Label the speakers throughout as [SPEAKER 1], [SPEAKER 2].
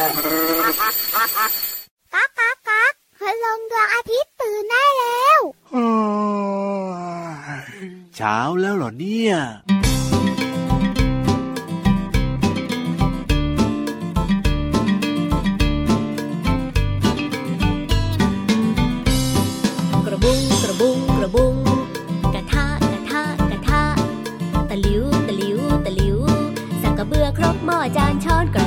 [SPEAKER 1] ก๊ากก๊ากก๊ากพลงดวงอาทิตย์ตื่นได้แล้ว
[SPEAKER 2] เช้าแล้วเหรอเนี่ย
[SPEAKER 3] กระบุงกระบุงกระบุงกระทะกระทะกระทะตะหลิวตะหลิวตะหลิวสักกระเบือครกหม้อจานช้อนกระชอนกระ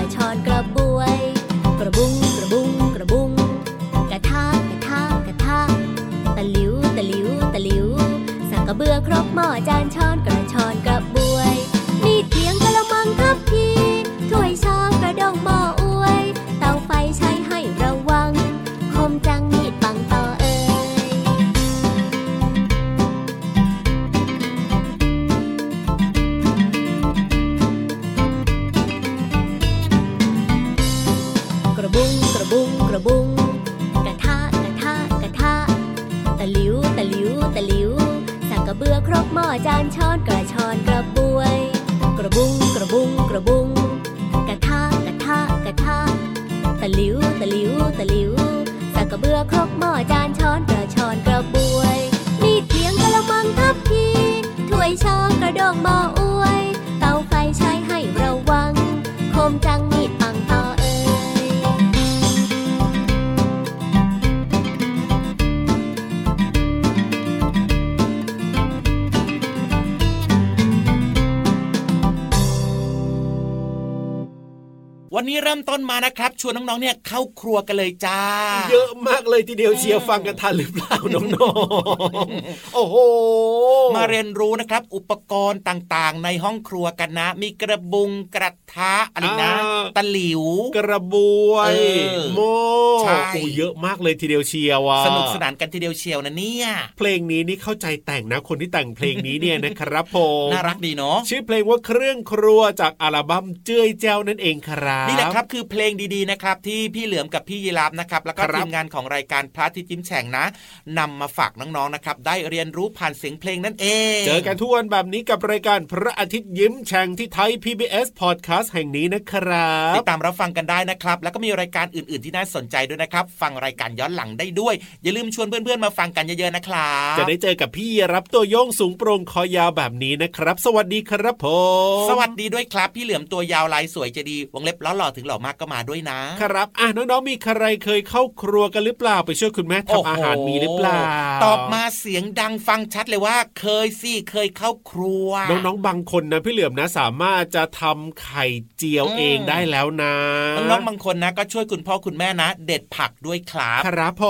[SPEAKER 4] ชวนน้องๆเนี่ยเข้าครัวกันเลยจ้า
[SPEAKER 5] เยอะมากเลยทีเดียวเชียร์ฟังกันทันหรือเปล่าน้องๆโอ้โห
[SPEAKER 4] มาเรียนรู้นะครับ อุปกรณ์ต่างๆ ในห้องครัวกันนะ มีกระบุงกระทะอะไรนะ
[SPEAKER 5] อ่า
[SPEAKER 4] ตะหลิว
[SPEAKER 5] กระบวย
[SPEAKER 4] เออ
[SPEAKER 5] โม่
[SPEAKER 4] ใช่
[SPEAKER 5] โอ้เยอะมากเลยทีเดียวเชียร์ว่ะ
[SPEAKER 4] สนุกสนานกันทีเดียวเชียวนะเนี่ย
[SPEAKER 5] เพลงนี้นี่เข้าใจแต่งนะคนที่แต่งเพลงนี้เนี่ยนะครับผม
[SPEAKER 4] น่ารักดีเนาะ
[SPEAKER 5] ชื่อเพลงว่าเครื่องครัวจากอัลบั้มเจ้ยแจ้วนั่นเองครับ
[SPEAKER 4] นี่แหละครับคือเพลงดีๆนะครับที่พี่เหลือมกับพี่ยีราฟนะครับแล้วก็
[SPEAKER 5] ครับ
[SPEAKER 4] ทีมงานของรายการพระอาทิตย์ยิ้มแฉ่งนะนำมาฝากน้องๆนะครับได้เรียนรู้ผ่านเสียงเพลงนั่นเอง
[SPEAKER 5] เจอกันทุกวันแบบนี้กับรายการพระอาทิตย์ยิ้มแฉ่งที่ไทย PBS Podcast แห่งนี้นะครับ
[SPEAKER 4] ติดตามรับฟังกันได้นะครับ แล้วก็มีรายการอื่นๆที่น่าสนใจด้วยนะครับฟังรายการย้อนหลังได้ด้วย อย่าลืมชวนเพื่อนๆมาฟังกันเยอะๆนะครับ
[SPEAKER 5] จะได้เจอกับพี่รับตัวโยงสูงโปร่งคอยาวแบบนี้นะครับ สวัสดีครับผม
[SPEAKER 4] สวัสดีด้วยครับ พี่เหลือมตัวยาวลายสวยจะดีวงเล็บล้อหล่อถึงหล่อมากก็มาด้วยนะ
[SPEAKER 5] ครับอะน้องๆมีใครเคยเข้าครัวกันหรือเปล่าไปช่วยคุณแม่
[SPEAKER 4] โอ้โห
[SPEAKER 5] ทำอาหารมีหรือเปล่า
[SPEAKER 4] ตอบมาเสียงดังฟังชัดเลยว่า เคยสิเคยเข้าครัว
[SPEAKER 5] น้องๆบางคนนะพี่เหลือมนะสามารถจะทำไข่เจียว
[SPEAKER 4] อืม
[SPEAKER 5] เองได้แล้วนะ
[SPEAKER 4] น้องๆบางคนนะ ก็ช่วยคุณพ่อคุณแม่นะ เด็ดผักด้วยครับ
[SPEAKER 5] ครับผ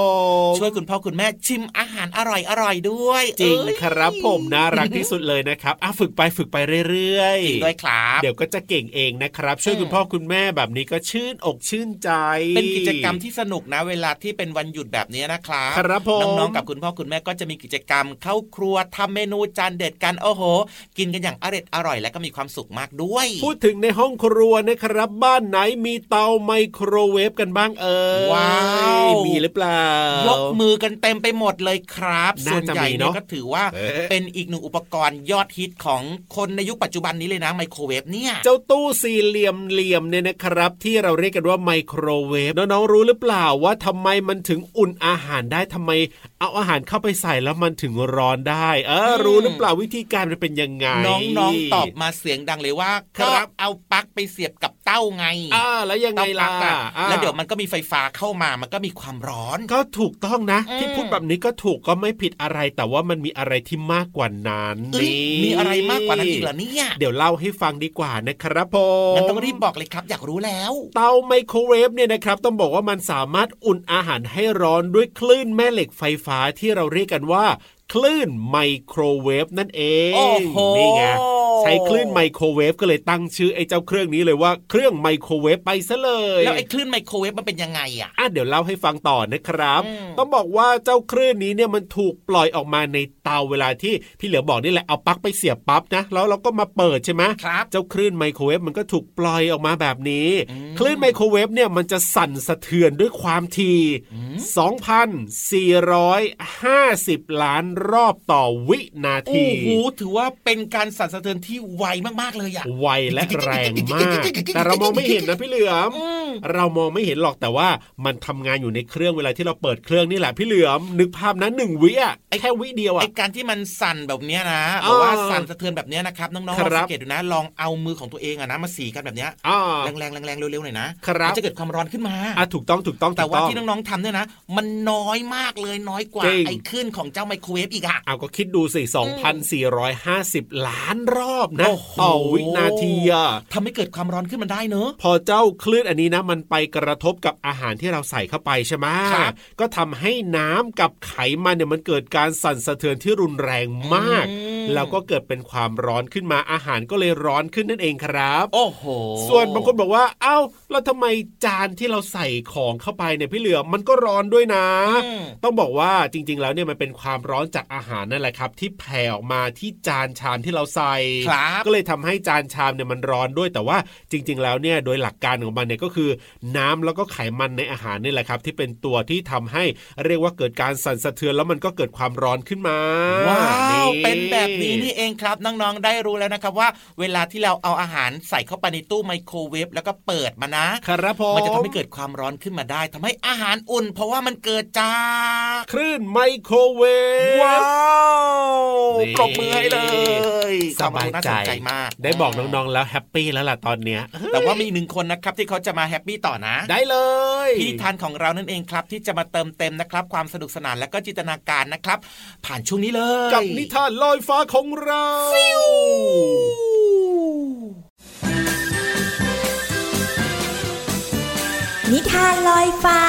[SPEAKER 5] ม
[SPEAKER 4] ช่วยคุณพ่อคุณแม่ชิมอาหารอร่อยอร่อยๆด้วย
[SPEAKER 5] จริง
[SPEAKER 4] เอ้ย
[SPEAKER 5] ครับผมน่ารักที่สุดเลยนะครับอะฝึกไปฝึกไปเรื่อย
[SPEAKER 4] จริงด้วยครับ
[SPEAKER 5] เดี๋ยวก็จะเก่งเองนะครับ ช่วย
[SPEAKER 4] อืม
[SPEAKER 5] คุณพ่อคุณแม่แบบนี้ก็ชื่นอกชื่นใจ
[SPEAKER 4] เป็นกิจกรรมที่สนุกนะเวลาที่เป็นวันหยุดแบบนี้นะครับ
[SPEAKER 5] ครับผม
[SPEAKER 4] น้องๆกับคุณพ่อคุณแม่ก็จะมีกิจกรรมเข้าครัวทำเมนูจานเด็ดกันโอ้โห กินกันอย่างอร่อยอร่อยและก็มีความสุขมากด้วย
[SPEAKER 5] พูดถึงในห้องครัวนะครับ บ้านไหนมีเตาไมโครเวฟกันบ้างเอ่ย
[SPEAKER 4] ว้าว
[SPEAKER 5] มีหรือเปล่าย
[SPEAKER 4] กมือกันเต็มไปหมดเลยครับ
[SPEAKER 5] น่า
[SPEAKER 4] ส่วน
[SPEAKER 5] จะ
[SPEAKER 4] ใหญ่
[SPEAKER 5] มี
[SPEAKER 4] เนี่ย
[SPEAKER 5] เนอะ
[SPEAKER 4] ก็ถือว่า
[SPEAKER 5] เอ๊ะ
[SPEAKER 4] เป็นอีกหนึ่งอุปกรณ์ยอดฮิตของคนในยุคปัจจุบันนี้เลยนะไมโครเวฟเนี่ย
[SPEAKER 5] เจ้าตู้สี่เหลี่ยมเหลี่ยมเนี่ยนะครับ ที่เราเรียกกันว่าไมโครเวฟน้องๆรู้หรือเปล่าว่าทำไมมันถึงอุ่นอาหารได้ทำไม เอาอาหารเข้าไปใส่แล้วมันถึงร้อนได้ เอออ
[SPEAKER 4] ม
[SPEAKER 5] รู้หรือเปล่าวิธีการมันเป็นยังไง
[SPEAKER 4] น้องๆตอบมาเสียงดังเลยว่า
[SPEAKER 5] ครั
[SPEAKER 4] ก็
[SPEAKER 5] บ
[SPEAKER 4] เอาปลั๊กไปเสียบกับเต้าไง
[SPEAKER 5] อ่าแล้วยังไง
[SPEAKER 4] เต้าป
[SPEAKER 5] ล่ะ
[SPEAKER 4] ลั๊กอะ
[SPEAKER 5] อ่า
[SPEAKER 4] แล้วเดี๋ยวมันก็มีไฟฟ้าเข้ามามันก็มีความร้อน
[SPEAKER 5] ก็ถูกต้องนะ
[SPEAKER 4] อืม
[SPEAKER 5] ที่พูดแบบนี้ก็ถูกก็ไม่ผิดอะไร แต่ว่ามันมีอะไรที่มากกว่านั้น
[SPEAKER 4] เอ้ย
[SPEAKER 5] นี่
[SPEAKER 4] มีอะไรมากกว่านั้นอีกเหรอเนี่ย
[SPEAKER 5] เดี๋ยวเล่าให้ฟังดีกว่านะครับผม
[SPEAKER 4] งั้นต้องรีบบอกเลยครับอยากรู้แล้ว
[SPEAKER 5] เตาไมโครเวฟเนี่ยนะครับ ต้องบอกว่ามันสามารถอุ่นอาหารให้ร้อนด้วยคลื่นแม่เหล็กไฟฟ้าที่เราเรียกกันว่า คลื่นไมโครเวฟนั่นเอง
[SPEAKER 4] โอ้โห
[SPEAKER 5] นี่ไงใช้คลื่นไมโครเวฟก็เลยตั้งชื่อไอ้เจ้าเครื่องนี้เลยว่าเครื่องไมโครเวฟไปซะเลย
[SPEAKER 4] แล้วไอ้คลื่นไมโครเวฟมันเป็นยังไงอะ
[SPEAKER 5] อะเดี๋ยวเล่าให้ฟังต่อนะครับ
[SPEAKER 4] อืม
[SPEAKER 5] ต้องบอกว่าเจ้าคลื่นนี้เนี่ยมันถูกปล่อยออกมาในเตาเวลาที่พี่เหลือบอกนี่แหละเอาปลั๊กไปเสียบปั๊บนะแล้วเราก็มาเปิดใช่ไหม
[SPEAKER 4] ครับ
[SPEAKER 5] เจ้าคลื่นไมโครเวฟมันก็ถูกปล่อยออกมาแบบนี้
[SPEAKER 4] อืม
[SPEAKER 5] คลื่นไมโครเวฟเนี่ยมันจะสั่นสะเทือนด้วยความถี่ 2,450 ล้านรอบต่อวินาที
[SPEAKER 4] โอ้โหถือว่าเป็นการสั่นสะเทือนที่ไวมากๆเลยอะ
[SPEAKER 5] ไวและแรงมาก แต่เรามองไม่เห็นนะพี่เหลือม
[SPEAKER 4] อืม
[SPEAKER 5] เรามองไม่เห็นหรอกแต่ว่ามันทำงานอยู่ในเครื่องเวลาที่เราเปิดเครื่องนี่แหละพี่เหลือม นึกภาพนะหนึ่งวิอะแค่วิเดียว
[SPEAKER 4] ไอ
[SPEAKER 5] อะ
[SPEAKER 4] การที่มันสั่นแบบเนี้ยนะ
[SPEAKER 5] อ่า
[SPEAKER 4] บอกว่าสั่นสะเทือนแบบเนี้ยนะครับน้องๆ
[SPEAKER 5] ค
[SPEAKER 4] ล
[SPEAKER 5] รั
[SPEAKER 4] อง
[SPEAKER 5] บ
[SPEAKER 4] สังเกตดูนะ ลองเอามือของตัวเองอะนะมาสีกันแบบเนี้ย
[SPEAKER 5] อ่า
[SPEAKER 4] แรงๆแรงๆเร็วๆหน่อยนะครับมัจะเกิดความร้อนขึ้นมา
[SPEAKER 5] อะถูกต้องถูกต้อง
[SPEAKER 4] แต่ว่า
[SPEAKER 5] ถูกอง
[SPEAKER 4] ที่น้องๆทำเนี่ยนะ มันน้อยมากเลยน้อยกว่า
[SPEAKER 5] จริง
[SPEAKER 4] ไอ้คลื่นของเจ้าไมโครเวฟอีกอะ
[SPEAKER 5] เอาก็คิดดูสิ 2,450 ล้านรอบนะ
[SPEAKER 4] โอ้โห
[SPEAKER 5] ต่อวินาทีอะ
[SPEAKER 4] ทำให้เกิดความร้อนขึ้นมาได้เนอะ
[SPEAKER 5] พอเจ้าคลื่นอันนี้นะมันไปกระทบกับอาหารที่เราใส่เข้าไปใช่ไหม
[SPEAKER 4] ครับ
[SPEAKER 5] ก็ทำให้น้ำกับไขมันเนี่ยมันเกิดการสั่นสะเทือนที่รุนแรงมาก
[SPEAKER 4] อืม
[SPEAKER 5] แล้วก็เกิดเป็นความร้อนขึ้นมาอาหารก็เลยร้อนขึ้นนั่นเองครับ
[SPEAKER 4] โอ้โห
[SPEAKER 5] ส่วนบางคนบอกว่าเอ้าแล้วทำไมจานที่เราใส่ของเข้าไปเนี่ยพี่เหลือมมันก็ร้อนด้วยนะ
[SPEAKER 4] อืม
[SPEAKER 5] ต้องบอกว่าจริง ๆ แล้วเนี่ยมันเป็นความร้อนจากอาหารนั่นแหละครับ ที่แผ่ออกมาที่จานชามที่เราใส่
[SPEAKER 4] ครับ
[SPEAKER 5] ก็เลยทำให้จานชามเนี่ยมันร้อนด้วยแต่ว่าจริง ๆ แล้วเนี่ยโดยหลักการของมันเนี่ยก็คือ น้ำแล้วก็ไขมันในอาหารนี่แหละครับ ที่เป็นตัวที่ทำให้เรียกว่าเกิดการสั่นสะเทือนแล้วมันก็เกิดความร้อนขึ้นมา
[SPEAKER 4] ว้าว
[SPEAKER 5] นี่
[SPEAKER 4] เป็นแบบนี้นี่เองครับน้องๆได้รู้แล้วนะครับว่า เวลาที่เราเอาอาหารใส่เข้าไปในตู้ไมโครเวฟแล้วก็เปิดมานะ
[SPEAKER 5] ครับผม
[SPEAKER 4] มันจะทำให้เกิดความร้อนขึ้นมาได้ทำให้อาหารอุ่น เพราะว่ามันเกิดจาก
[SPEAKER 5] คลื่นไมโครเวฟ
[SPEAKER 4] ว้าว
[SPEAKER 5] นี่
[SPEAKER 4] ปรบมือให้เลย
[SPEAKER 5] สบาย
[SPEAKER 4] ความรู้น่า
[SPEAKER 5] ใจ
[SPEAKER 4] สนใจมาก
[SPEAKER 5] ได้บอกน้องๆแล้ว happy แล้วล่ะตอนเนี้ย
[SPEAKER 4] แต่ว่ามีหนึ่งคนนะครับที่เขาจะมา happy ต่อนะ
[SPEAKER 5] ได้เลย
[SPEAKER 4] พี่นิทานของเรานั่นเองครับ ที่จะมาเติมเต็มนะครับ ความสนุกสนานและก็จินตนาการนะครับ ผ่านช่วงนี้เลย
[SPEAKER 5] กับนิทานลอยฟ้าของเรา
[SPEAKER 6] นิทานลอยฟ้า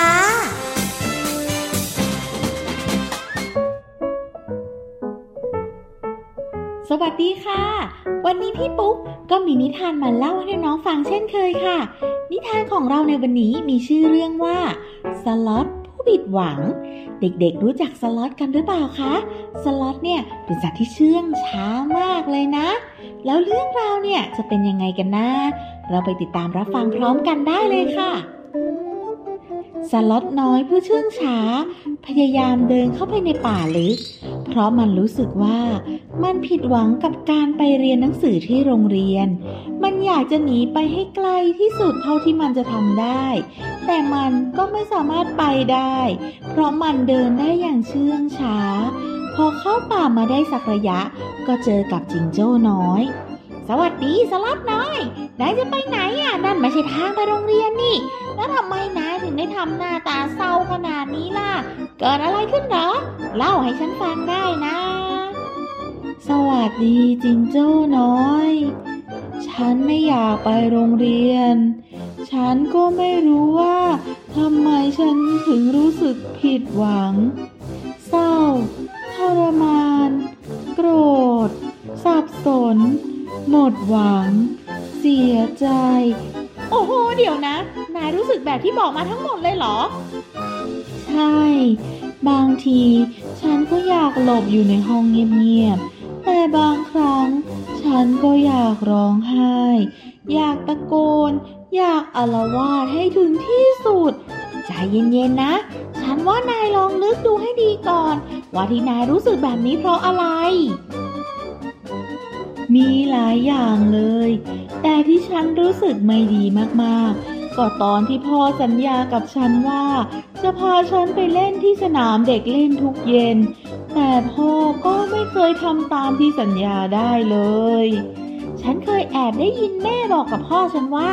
[SPEAKER 7] สวัสดีค่ะ วันนี้พี่ปุ๊กก็มีนิทานมาเล่าให้น้องฟังเช่นเคยค่ะ นิทานของเราในวันนี้มีชื่อเรื่องว่าสล็อต ผิดหวัง เด็กๆรู้จักสล็อตกันหรือเปล่าคะ สล็อตเนี่ยเป็นสัตว์ที่เชื่องช้ามากเลยนะ แล้วเรื่องราวเนี่ยจะเป็นยังไงกันนะ เราไปติดตามรับฟังพร้อมกันได้เลยค่ะ สล็อตน้อยผู้เชื่องช้า พยายามเดินเข้าไปในป่าลึก เพราะมันรู้สึกว่ามันผิดหวังกับการไปเรียนหนังสือที่โรงเรียน มันอยากจะหนีไปให้ไกลที่สุดเท่าที่มันจะทำได้ แต่มันก็ไม่สามารถไปได้ เพราะมันเดินได้อย่างเชื่องช้า พอเข้าป่ามาได้สักระยะ ก็เจอกับจิงโจ้น้อย สวัสดีสล็อตน้อย นายจะไปไหนอะ นั่นไม่ใช่ทางไปโรงเรียนนี่ แล้วทำไมนายถึงได้ทำหน้าตาเศร้าขนาดนี้ล่ะ เกิดอะไรขึ้นเหรอ เล่าให้ฉันฟังได้นะ สวัสดีจิงโจ้น้อย ฉันไม่อยากไปโรงเรียน ฉันก็ไม่รู้ว่าทำไมฉันถึงรู้สึกผิดหวัง เศร้าทรมาน โกรธ สับสน หมดหวัง เสียใจ โอ้โห เดี๋ยวนะ นายรู้สึกแบบที่บอกมาทั้งหมดเลยเหรอ ใช่ บางที ฉันก็อยากหลบอยู่ในห้องเงียบๆ แต่บางครั้ง ฉันก็อยากร้องไห้ อยากตะโกน อยากอลวาดให้ถึงที่สุด ใจเย็นๆนะ ฉันว่านายลองนึกดูให้ดีก่อน ว่าที่นายรู้สึกแบบนี้เพราะอะไร มีหลายอย่างเลย แต่ที่ฉันรู้สึกไม่ดีมากๆ ก็ตอนที่พ่อสัญญากับฉันว่า จะพาฉันไปเล่นที่สนามเด็กเล่นทุกเย็น แต่พ่อก็ไม่เคยทำตามที่สัญญาได้เลย ฉันเคยแอบได้ยินแม่บอกกับพ่อฉันว่า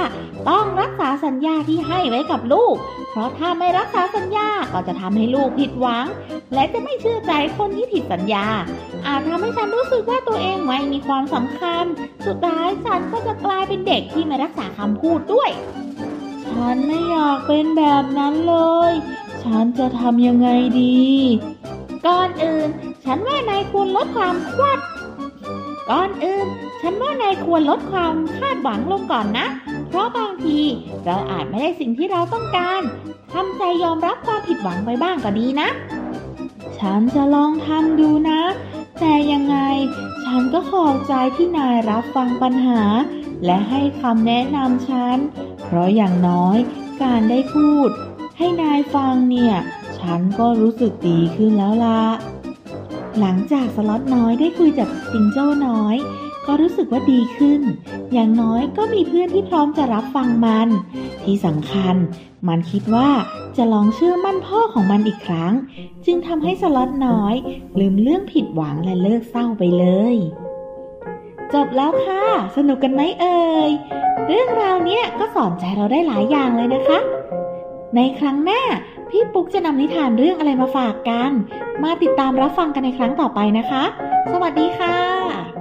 [SPEAKER 7] ต้องรักษาสัญญาที่ให้ไว้กับลูก เพราะถ้าไม่รักษาสัญญาก็จะทำให้ลูกผิดหวัง และจะไม่เชื่อใจคนที่ผิดสัญญา อาจทำให้ฉันรู้สึกว่าตัวเองไม่มีความสำคัญ สุดท้ายฉันก็จะกลายเป็นเด็กที่ไม่รักษาคำพูดด้วย ฉันไม่อยากเป็นแบบนั้นเลย ฉันจะทำยังไงดี ก่อนอื่น ฉันว่านายควรลดความคาดก่อนอื่น ฉันว่านายควรลดความคาดหวังลงก่อนนะ เพราะบางทีเราอาจไม่ได้สิ่งที่เราต้องการทำใจยอมรับความผิดหวังไปบ้างก็ดีนะ ฉันจะลองทำดูนะ แต่ยังไงฉันก็ขอบใจที่นายรับฟังปัญหา และให้คำแนะนำฉัน เพราะอย่างน้อยการได้พูด ให้นายฟังเนี่ย ฉันก็รู้สึกดีขึ้นแล้วล่ะหลังจากสล็อตน้อยได้คุยกับจิงโจ้น้อย ก็รู้สึกว่าดีขึ้น อย่างน้อยก็มีเพื่อนที่พร้อมจะรับฟังมัน ที่สำคัญ มันคิดว่าจะลองเชื่อมั่นพ่อของมันอีกครั้ง จึงทำให้สล็อตน้อย ลืมเรื่องผิดหวังและเลิกเศร้าไปเลย จบแล้วค่ะ สนุกกันไหมเอ่ย เรื่องราวเนี้ยก็สอนใจเราได้หลายอย่างเลยนะคะ ในครั้งหน้าพี่ปุ๊กจะนำนิทานเรื่องอะไรมาฝากกัน มาติดตามรับฟังกันในครั้งต่อไปนะคะ สวัสดีค่ะ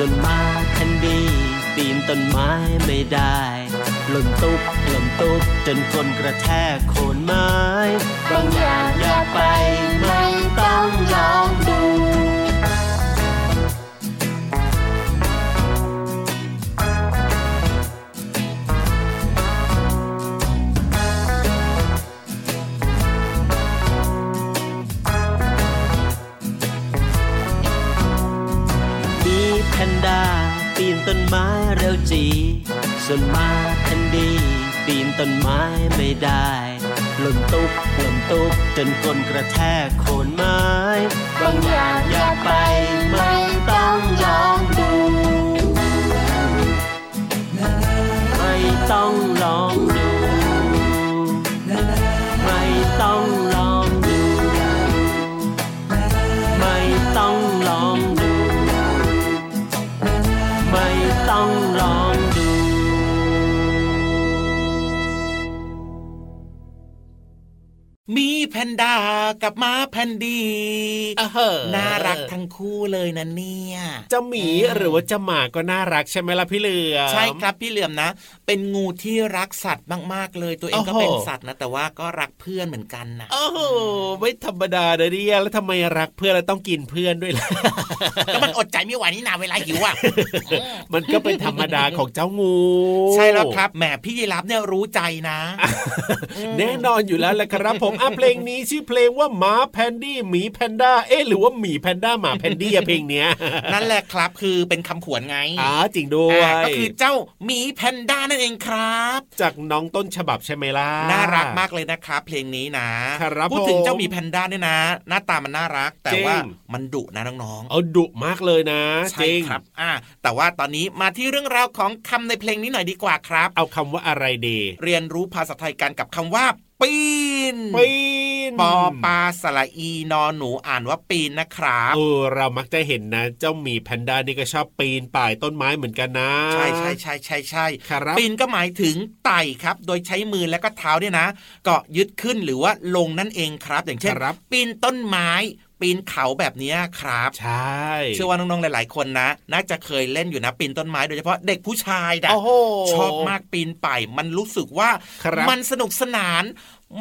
[SPEAKER 8] ส่วนมาแคนดีปีนต้นไม้ไม่ได้หล่นตุ๊บหล่นตุ๊บจนคนกระแทกโคนไม้ บางอย่างอยากไปไม่ต้องลองดู นก้นกระแทก มี
[SPEAKER 4] แพนด้ากับม้าแพนดี
[SPEAKER 5] อะเฮ้อ
[SPEAKER 4] น่ารักทั้งคู่เลยนะเนี่ย
[SPEAKER 5] เจ้าหมีหรือว่าเจ้าหมาก็น่ารักใช่ไหมล่ะพี่เหลือม
[SPEAKER 4] ใช่ครับพี่เหลือมนะ เป็นงูที่รักสัตว์มากๆเลย ตัวเองก็
[SPEAKER 5] โอ้โห
[SPEAKER 4] เป็นสัตว์นะ แต่ว่าก็รักเพื่อนเหมือนกันนะ
[SPEAKER 5] โอ้โหไม่ธรรมดาเลยเนี่ยแล้วทำไมรักเพื่อนแล้วต้องกินเพื่อนด้วยล่ะ
[SPEAKER 4] ก็มันอดใจไม่ไหวนี่นาเวลาหิวอะ
[SPEAKER 5] มันก็เป็นธรรมดาของเจ้างู
[SPEAKER 4] ใช่แล้วครับแหมพี่ยีรับเนี่ยรู้ใจนะ
[SPEAKER 5] แน่นอนอยู่แล้วแหละครับผมอะเพลงนี้ชื่อเพลงว่าหมาแพนดี้หมีแพนด้าเอ๊ะหรือว่าหมีแพนด้าหมาแพนดี้อะเพลงเนี้ย
[SPEAKER 4] นั่นแหละครับคือเป็นคำขวัญไง
[SPEAKER 5] อ๋อจริงด้วย
[SPEAKER 4] อ่าก็คือเจ้าหมีแพนด้านั่นเองครับ
[SPEAKER 5] จากน้องต้นฉบับใช่ไหมล่ะ
[SPEAKER 4] น่ารักมากเลยนะครับเพลงนี้นะครับพูดถึง
[SPEAKER 5] ผม
[SPEAKER 4] เจ้าหมีแพนด้าเนี่ยนะ หน้าตามันน่ารัก แต่
[SPEAKER 5] จริง
[SPEAKER 4] ว่ามันดุนะน้องๆ
[SPEAKER 5] เอาดุมากเลยนะ
[SPEAKER 4] ใช่
[SPEAKER 5] จริง
[SPEAKER 4] ครับอ่าแต่ว่าตอนนี้มาที่เรื่องราวของคำในเพลงนี้หน่อยดีกว่าครับ
[SPEAKER 5] เอาคำว่าอะไรดี
[SPEAKER 4] เรียนรู้ภาษาไทยกันกับคำว่า ปีน
[SPEAKER 5] ปีน
[SPEAKER 4] ปอปลาสระอีนอหนูอ่านว่าปีนนะครับ
[SPEAKER 5] เออเรามักจะเห็นนะ เจ้าหมีแพนด้านี่ก็ชอบปีนป่ายต้นไม้เหมือนกันนะ
[SPEAKER 4] ใช่ใช่ใช่ใช่ใช่
[SPEAKER 5] ครับ
[SPEAKER 4] ปีนก็หมายถึงไต่ครับ โดยใช้มือและก็เท้าเนี่ยนะ เกาะยึดขึ้นหรือว่าลงนั่นเองครับ อย่างเช่น
[SPEAKER 5] ครับ
[SPEAKER 4] ปีนต้นไม้ ปีนเขาแบบเนี้ยครับ
[SPEAKER 5] ใช่
[SPEAKER 4] เชื่อว่าน้องๆหลาย ๆ คนนะ น่าจะเคยเล่นอยู่นะปีนต้นไม้โดยเฉพาะเด็กผู้ชายนะ
[SPEAKER 5] โอ้โห
[SPEAKER 4] ชอบมากปีนป่ายมันรู้สึกว่า
[SPEAKER 5] ครับ
[SPEAKER 4] มันสนุกสนาน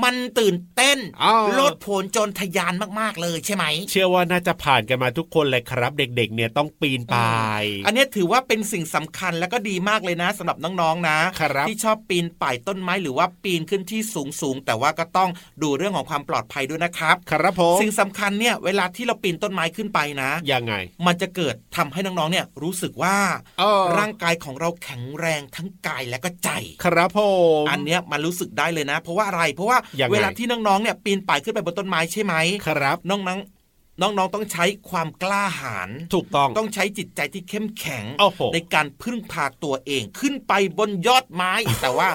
[SPEAKER 4] มันตื่นเต้น
[SPEAKER 5] อ้าว
[SPEAKER 4] โลดโผนจนทะยานมากๆเลยใช่ไหม
[SPEAKER 5] เชื่อว่าน่าจะผ่านกันมาทุกคนเลยครับ เด็ก ๆ เนี่ยต้องปีนป่าย
[SPEAKER 4] อันเนี้ยถือว่าเป็นสิ่งสำคัญและก็ดีมากเลยนะสำหรับน้องๆนะ
[SPEAKER 5] ครับ
[SPEAKER 4] ที่ชอบปีนป่ายต้นไม้หรือว่าปีนขึ้นที่สูงๆแต่ว่าก็ต้องดูเรื่องของความปลอดภัยด้วยนะครับ
[SPEAKER 5] ครับผม
[SPEAKER 4] สิ่งสำคัญเนี่ยเวลาที่เราปีนต้นไม้ขึ้นไปนะ
[SPEAKER 5] ยังไง
[SPEAKER 4] มันจะเกิดทำให้น้องๆเนี่ยรู้สึกว่า
[SPEAKER 5] เออ
[SPEAKER 4] ร่างกายของเราแข็งแรงทั้งกายและก็ใจ
[SPEAKER 5] ครับผม
[SPEAKER 4] อันเนี้ยมันรู้สึกได้เลยนะ เพราะว่าอะไรเพราะว่า
[SPEAKER 5] ยังไง
[SPEAKER 4] เวลาที่น้องๆเนี่ยปีนป่ายขึ้นไปบนต้นไม้ใช่ไหม
[SPEAKER 5] ครับ
[SPEAKER 4] น้องๆน้องๆ ต้องใช้ความกล้าหาญ
[SPEAKER 5] ถูกต้อง
[SPEAKER 4] ต้องใช้จิตใจที่เข้มแข็ง
[SPEAKER 5] โอ้โห
[SPEAKER 4] ในการพึ่งพาตัวเองขึ้นไปบนยอดไม้ แต่ว่า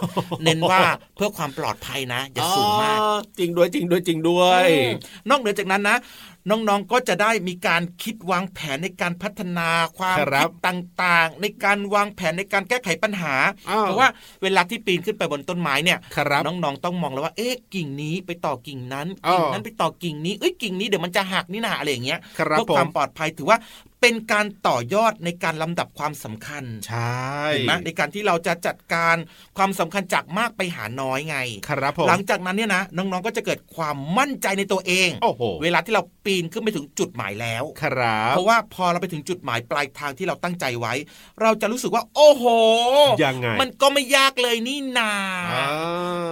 [SPEAKER 4] เน้นว่าเพื่อความปลอดภัยนะ อย่าสูงมาก
[SPEAKER 5] อ๋อจริงด้วยจริงด้วยจริงด้วย
[SPEAKER 4] อืมนอกเหนือจากนั้นนะ น้องๆก็จะได้มีการคิดวางแผนในการพัฒนาความ
[SPEAKER 5] ครับ
[SPEAKER 4] คิดต่างๆ ในการวางแผนในการแก้ไขปัญหา
[SPEAKER 5] อ้าว
[SPEAKER 4] เพราะว่าเวลาที่ปีนขึ้นไปบนต้นไม้เนี่ย
[SPEAKER 5] ครับ
[SPEAKER 4] น้องๆต้องมองแล้วว่าเอ๊ะกิ่งนี้ไปต่อกิ่งนั้น
[SPEAKER 5] อ้าว
[SPEAKER 4] กิ่งนั้นไปต่อกิ่งนี้เอ้ยกิ่งนี้เดี๋ยวมันจะหักนี่นาอะไรอย่างเงี้ย
[SPEAKER 5] ครับ
[SPEAKER 4] เพื่อความ
[SPEAKER 5] ผม
[SPEAKER 4] ปลอดภัยถือว่า เป็นการต่อยอดในการลำดับความสำคัญ
[SPEAKER 5] ใช่
[SPEAKER 4] เห็นไหมในการที่เราจะจัดการความสำคัญจากมากไปหาน้อยไง
[SPEAKER 5] ครับผม
[SPEAKER 4] หลังจากนั้นเนี่ยนะน้องๆก็จะเกิดความมั่นใจในตัวเอง
[SPEAKER 5] โอ้โห
[SPEAKER 4] เวลาที่เราปีนขึ้นไปถึงจุดหมายแล้ว
[SPEAKER 5] ครับ
[SPEAKER 4] เพราะว่าพอเราไปถึงจุดหมายปลายทางที่เราตั้งใจไว้ เราจะรู้สึกว่า โอ้โห
[SPEAKER 5] ยังไง
[SPEAKER 4] มันก็ไม่ยากเลยนี่นา
[SPEAKER 5] อ่า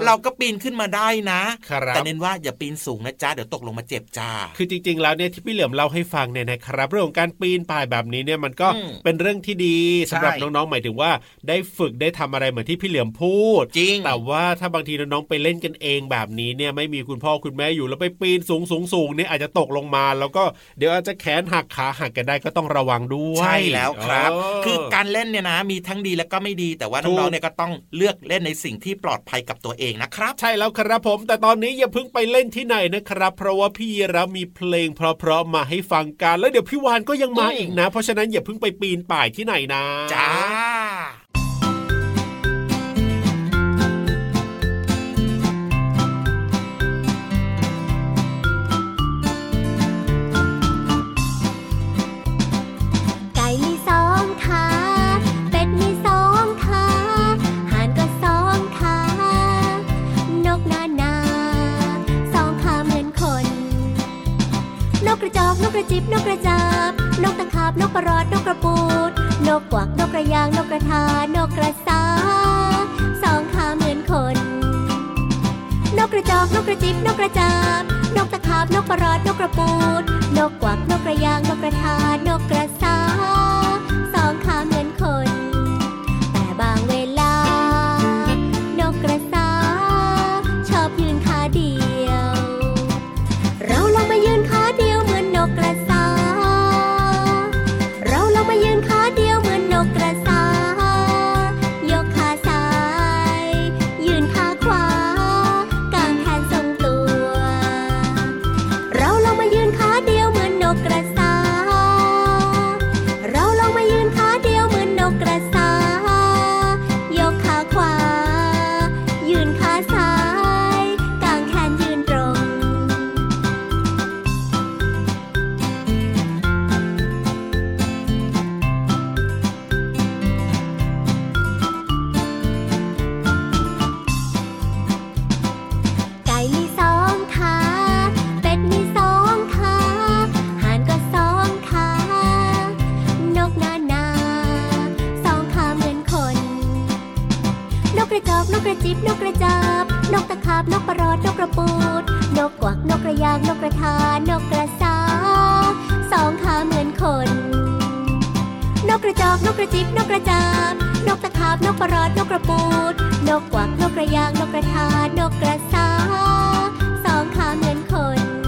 [SPEAKER 4] เราก็ปีนขึ้นมาได้นะ
[SPEAKER 5] ครับ
[SPEAKER 4] แต่เน้นว่าอย่าปีนสูงนะจ๊ะเดี๋ยวตกลงมาเจ็บจ้า
[SPEAKER 5] คือจริงๆแล้วเนี่ยที่พี่เหลือมเล่าให้ฟังเนี่ยนะครับเรื่องของการปีนป่ายแบบนี้เนี่ยมันก็
[SPEAKER 4] อืม
[SPEAKER 5] เป็นเรื่องที่ดีสำหรับ
[SPEAKER 4] ใช่
[SPEAKER 5] น้องๆหมายถึงว่า ได้ฝึกได้ทำอะไรเหมือนที่พี่เหลือมพูด
[SPEAKER 4] จริง
[SPEAKER 5] แต่ว่าถ้าบางทีน้องๆไปเล่นกันเองแบบนี้เนี่ยไม่มีคุณพ่อคุณแม่อยู่แล้วไปปีนสูงสูงสูงเนี่ยอาจจะตกลงมา แล้วก็เดี๋ยวอาจจะแขนหักขาหักกันได้ก็ต้องระวังด้วย
[SPEAKER 4] ใช่แล้วครับ
[SPEAKER 5] เคื
[SPEAKER 4] อการเล่นเนี่ยนะ มีทั้งดีและก็ไม่ดี แต่ว่า
[SPEAKER 5] ถู
[SPEAKER 4] น้อกงๆเนี่ยก็ต้องเลือกเล่นในสิ่งที่ปลอดภัยกับตัวเองนะครับ
[SPEAKER 5] ใช่แล้วครับผม แต่ตอนนี้อย่าเพิ่งไปเล่นที่ไหนนะครับ เพราะว่าพี่ยีรับมีเพลงเพราะๆมาให้ฟังกัน แล้วเดี๋ยวพี่วานก็ยังมา
[SPEAKER 4] อี
[SPEAKER 5] กนะ เพราะฉะนั้นอย่าเพิ่งไปปีนป่ายที่ไหนนะ
[SPEAKER 4] จ้า
[SPEAKER 3] ระจอกนกกระจิบนกกระจาบ นกตะขาบนกกระรอดนกกระปูด นกกวักนกกระยางนกกระทานกกระสาสองขาเหมือนคน นกกระจอกนกกระจิบนกกระจาบ นกตะขาบนกกระรอดนกกระปูด นกกวักนกกระยางนกกระทานกกระสาสองขาเหมือนคน นกกระจิบนกกระจาบ นกตะขาบนกประรอดนกกระปูด นกกวักนกกระยางนกกระทานกกระสาสองขาเหมือนคน นกกระจอกนกกระจิบนกกระจาบ นกตะขาบนกประรอดนกกระปูด นกกวักนกกระยางนกกระทานกกระสาสองขาเหมือนคน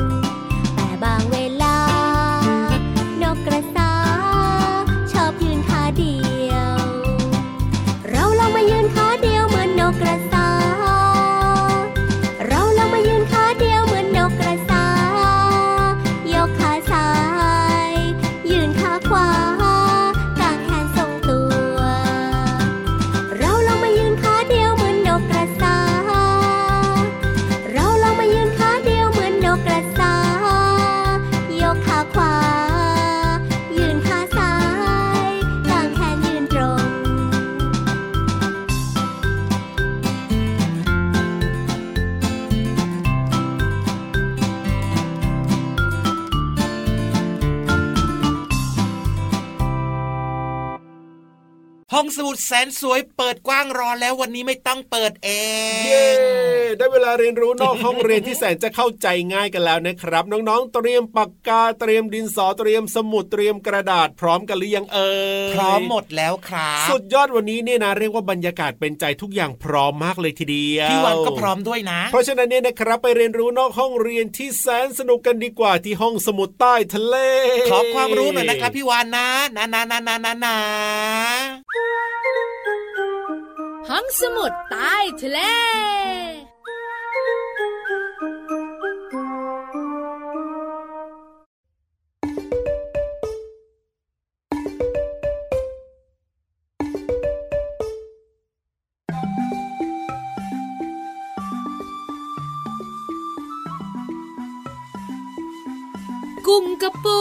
[SPEAKER 3] สมุดแส
[SPEAKER 4] นสวยเปิดกว้างรอแล้ววันนี้ไม่ต้องเปิดเอง
[SPEAKER 5] เย้ได้เวลาเรียนรู้นอกห้องเรียนที่แสนจะเข้าใจง่ายกันแล้วนะครับ น้องๆ เตรียมปากกาเตรียมดินสอเตรียมสมุดเตรียมกระดาษพร้อมกันหรือยังเอ่ย
[SPEAKER 4] พร้อมหมดแล้วครับ
[SPEAKER 5] สุดยอดวันนี้เนี่ยนะเรียกว่าบรรยากาศเป็นใจทุกอย่างพร้อมมากเลยทีเดียว
[SPEAKER 4] พี่วันก็พร้อมด้วยนะ
[SPEAKER 5] เพราะฉะนั้นเนี่ยนะครับไปเรียนรู้นอกห้องเรียนที่แสนสนุกกันดีกว่าที่ห้องสมุดใต้ทะเล
[SPEAKER 4] ขอความรู้หน่อยนะครับพี่วานนะนะนะนะนะนะนะ
[SPEAKER 9] ห้องสมุดใต้ทะเลกุ้งกระปู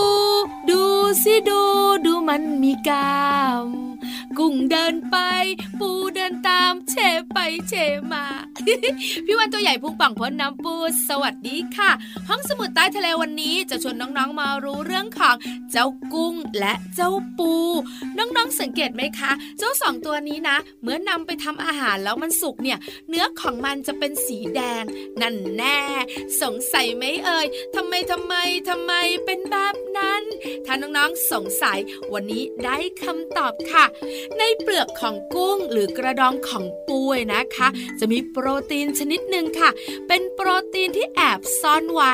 [SPEAKER 9] ดูสิดูดูมันมีกาม กุ้งเดินไป ปูเดินตามเชไปเชมา พี่วันตัวใหญ่พุงป่องพ้นน้ำปูสวัสดีค่ะ ห้องสมุดใต้ทะเลวันนี้จะชวนน้องๆมารู้เรื่องของเจ้ากุ้งและเจ้าปู น้องๆสังเกตไหมคะ เจ้าสองตัวนี้นะ เมื่อนำไปทำอาหารแล้วมันสุกเนี่ย เนื้อของมันจะเป็นสีแดง นั่นแน่ สงสัยไหมเอ่ยทำไมทำไมทำไมเป็นแบบนั้น ถ้าน้องๆสงสัยวันนี้ได้คำตอบค่ะในเปลือกของกุ้งหรือกระดองของปูนะคะ จะมีโปรตีนชนิดหนึ่งค่ะ เป็นโปรตีนที่แอบซ่อนไว้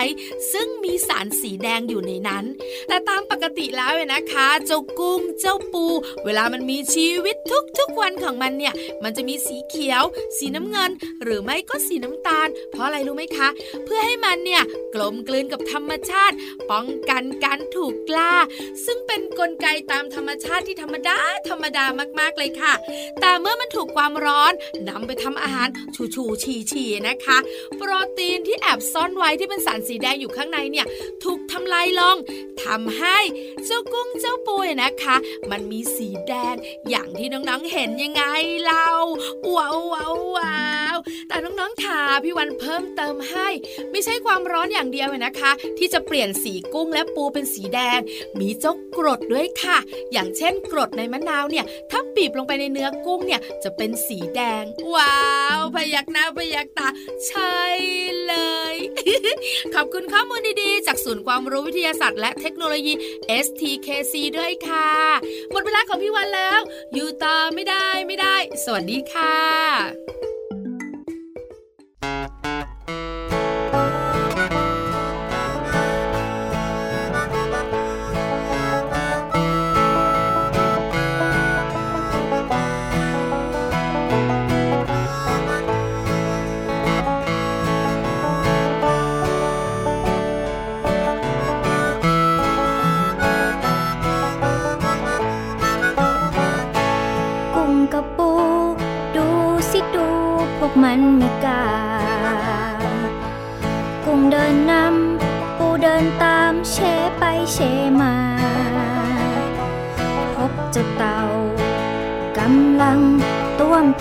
[SPEAKER 9] ซึ่งมีสารสีแดงอยู่ในนั้น แต่ตามปกติแล้วเนี่ยนะคะ เจ้ากุ้งเจ้าปู เวลามันมีชีวิตทุกๆวันของมันเนี่ย มันจะมีสีเขียว สีน้ำเงิน หรือไม่ก็สีน้ำตาล เพราะอะไรรู้ไหมคะ เพื่อให้มันเนี่ยกลมกลืนกับธรรมชาติ ป้องกันการถูกกล้าซึ่งเป็นนกลไกตามธรรมชาติที่ธรรมดาธรรมดามากๆเลยค่ะ แต่เมื่อมันถูกความร้อนนำไปทำอาหารชูชูชีชีนะคะ โปรตีนที่แอบซ่อนไว้ที่เป็นสารสีแดงอยู่ข้างในเนี่ย ถูกทำลายลงทำให้เจ้ากุ้งเจ้าปูนะคะ มันมีสีแดงอย่างที่น้องๆเห็นยังไงเล่าว้าวว้าวว้าวแต่น้องๆค่ะพี่วันเพิ่มเติมให้ ไม่ใช่ความร้อนอย่างเดียวนะคะ ที่จะเปลี่ยนสีกุ้งและปูเป็นสีแดง มีเจ้ากรดด้วยค่ะ อย่างเช่นกรดในมะนาวเนี่ยถ้า้าบีบลงไปในเนื้อกุ้งเนี่ยจะเป็นสีแดง ว้าว พยักหน้าพยักตา ใช่เลย ขอบคุณข้อมูลดีๆ จากศูนย์ความรู้วิทยาศาสตร์และเทคโนโลยี STKC ด้วยค่ะ หมดเวลาของพี่วันแล้ว อยู่ต่อไม่ได้ไม่ได้ สวัสดีค่ะ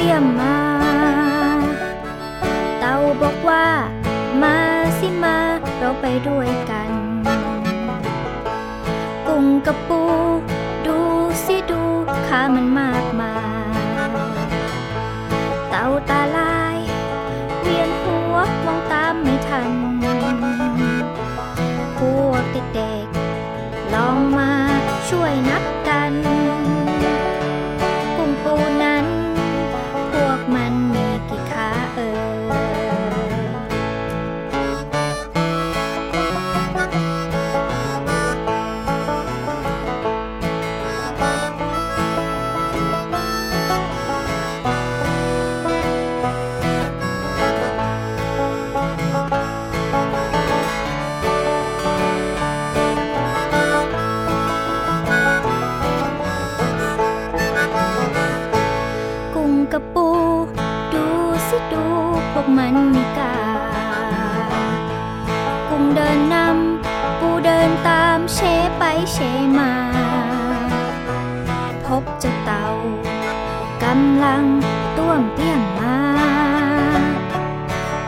[SPEAKER 9] ี
[SPEAKER 1] ยมมา เต่าบอกว่า มาสิมาเราไปด้วยกัน กุ้งกับปู ดูสิดูข้ามันมาก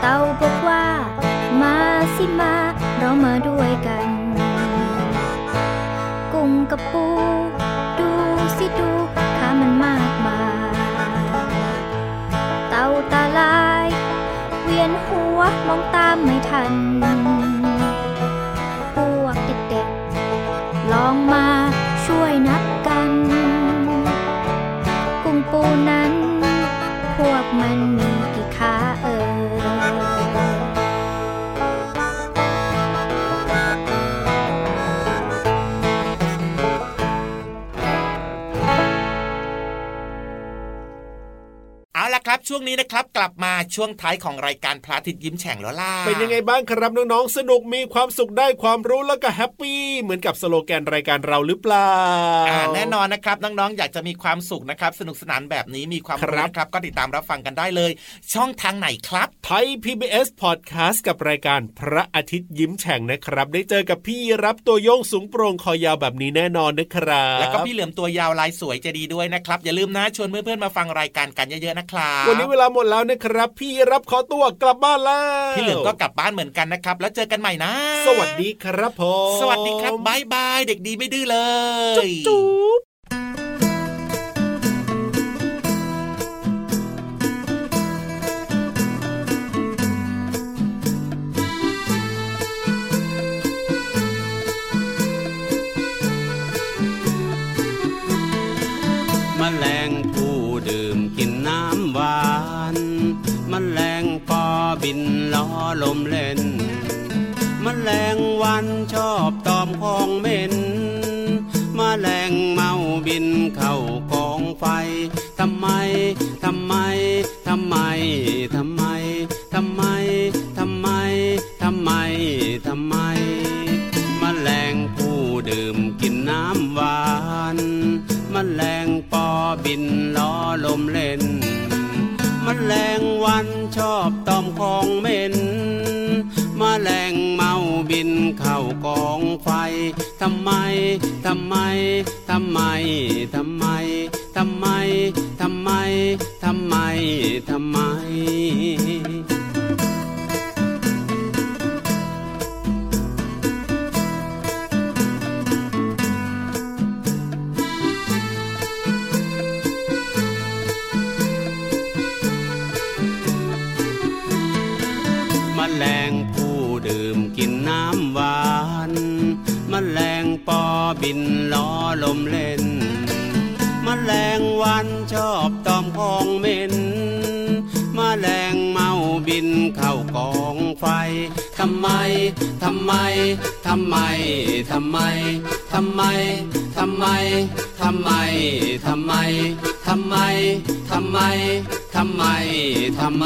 [SPEAKER 1] เต่าบอกว่า มาสิมา เรามาด้วยกัน กุ้งกับปู ดูสิดูข้ามันมากมายเต่าตาลาย เวียนหัวมอ
[SPEAKER 4] งตามไม่ทัน วงนี้นะครับกลับมาช่วงท้ายของรายการพระอาทิตย์ยิ้มแฉ่งแล้วล่ะ
[SPEAKER 5] เป็นยังไงบ้างครับน้องๆสนุกมีความสุขได้ความรู้แล้วก็แฮปปี้เหมือนกับสโลแกนรายการเราหรือเปล่า
[SPEAKER 4] อ่าแน่นอนนะครับน้องๆอยากจะมีความสุขนะครับสนุกสนานแบบนี้มีความ
[SPEAKER 5] ครั
[SPEAKER 4] รู้
[SPEAKER 5] บ
[SPEAKER 4] นะครับก็ติดตามรับฟังกันได้เลย ช่องทางไหนครับ
[SPEAKER 5] ไทย PBS Podcast กับรายการพระอาทิตย์ยิ้มแฉ่งนะครับ ได้เจอกับพี่รับตัวโยงสูงโปร่งคอยาวแบบนี้แน่นอนนะครับ
[SPEAKER 4] แล้วก็พี่เหลือมตัวยาวลายสวยใจะดีด้วยนะครับอย่าลืมนะชวนเพื่อนๆมาฟังรายการกันเยอะๆนะครับ
[SPEAKER 5] วันนี้เวลาหมดแล้วนะครับ พี่รับขอตัวกลับบ้านแล้ว
[SPEAKER 4] พี่เหลือมก็กลับบ้านเหมือนกันนะครับ แล้วเจอกันใหม่นะ
[SPEAKER 5] สวัสดีครับผม
[SPEAKER 4] สวัสดีครับบายบาย เด็กดีไม่ดื้อเลย
[SPEAKER 5] จุ๊บจุ๊บ
[SPEAKER 10] ลมเล่นมแมลงวันชอบตอมของเหม็นมแมลงเมาบินเข้ากองไฟทำไมทำไมทำไมทำไมทำไมทำไมทำไมทำไมมแมลงผู้ดื่มกินน้ำหวานมแมลงปอบินล้อลมเล่น แมลงวันชอบตอมของเหม็นมแมลงเมาบินเข้ากองไฟทำไมทำไมทำไมทำไมทำไมทำไมทำไมทำไมม กินน้ำหวานมแมลงปอบินล้อลมเล่นมแมลงวันชอบตอมของเหม็นมแมลงเมาบินเข้ากองไฟทำไม ทำไม ทำไม ทำไม ทำไม ทำไม ทำไม ทำไม ทำไม ทำไม ทำไม ทำไม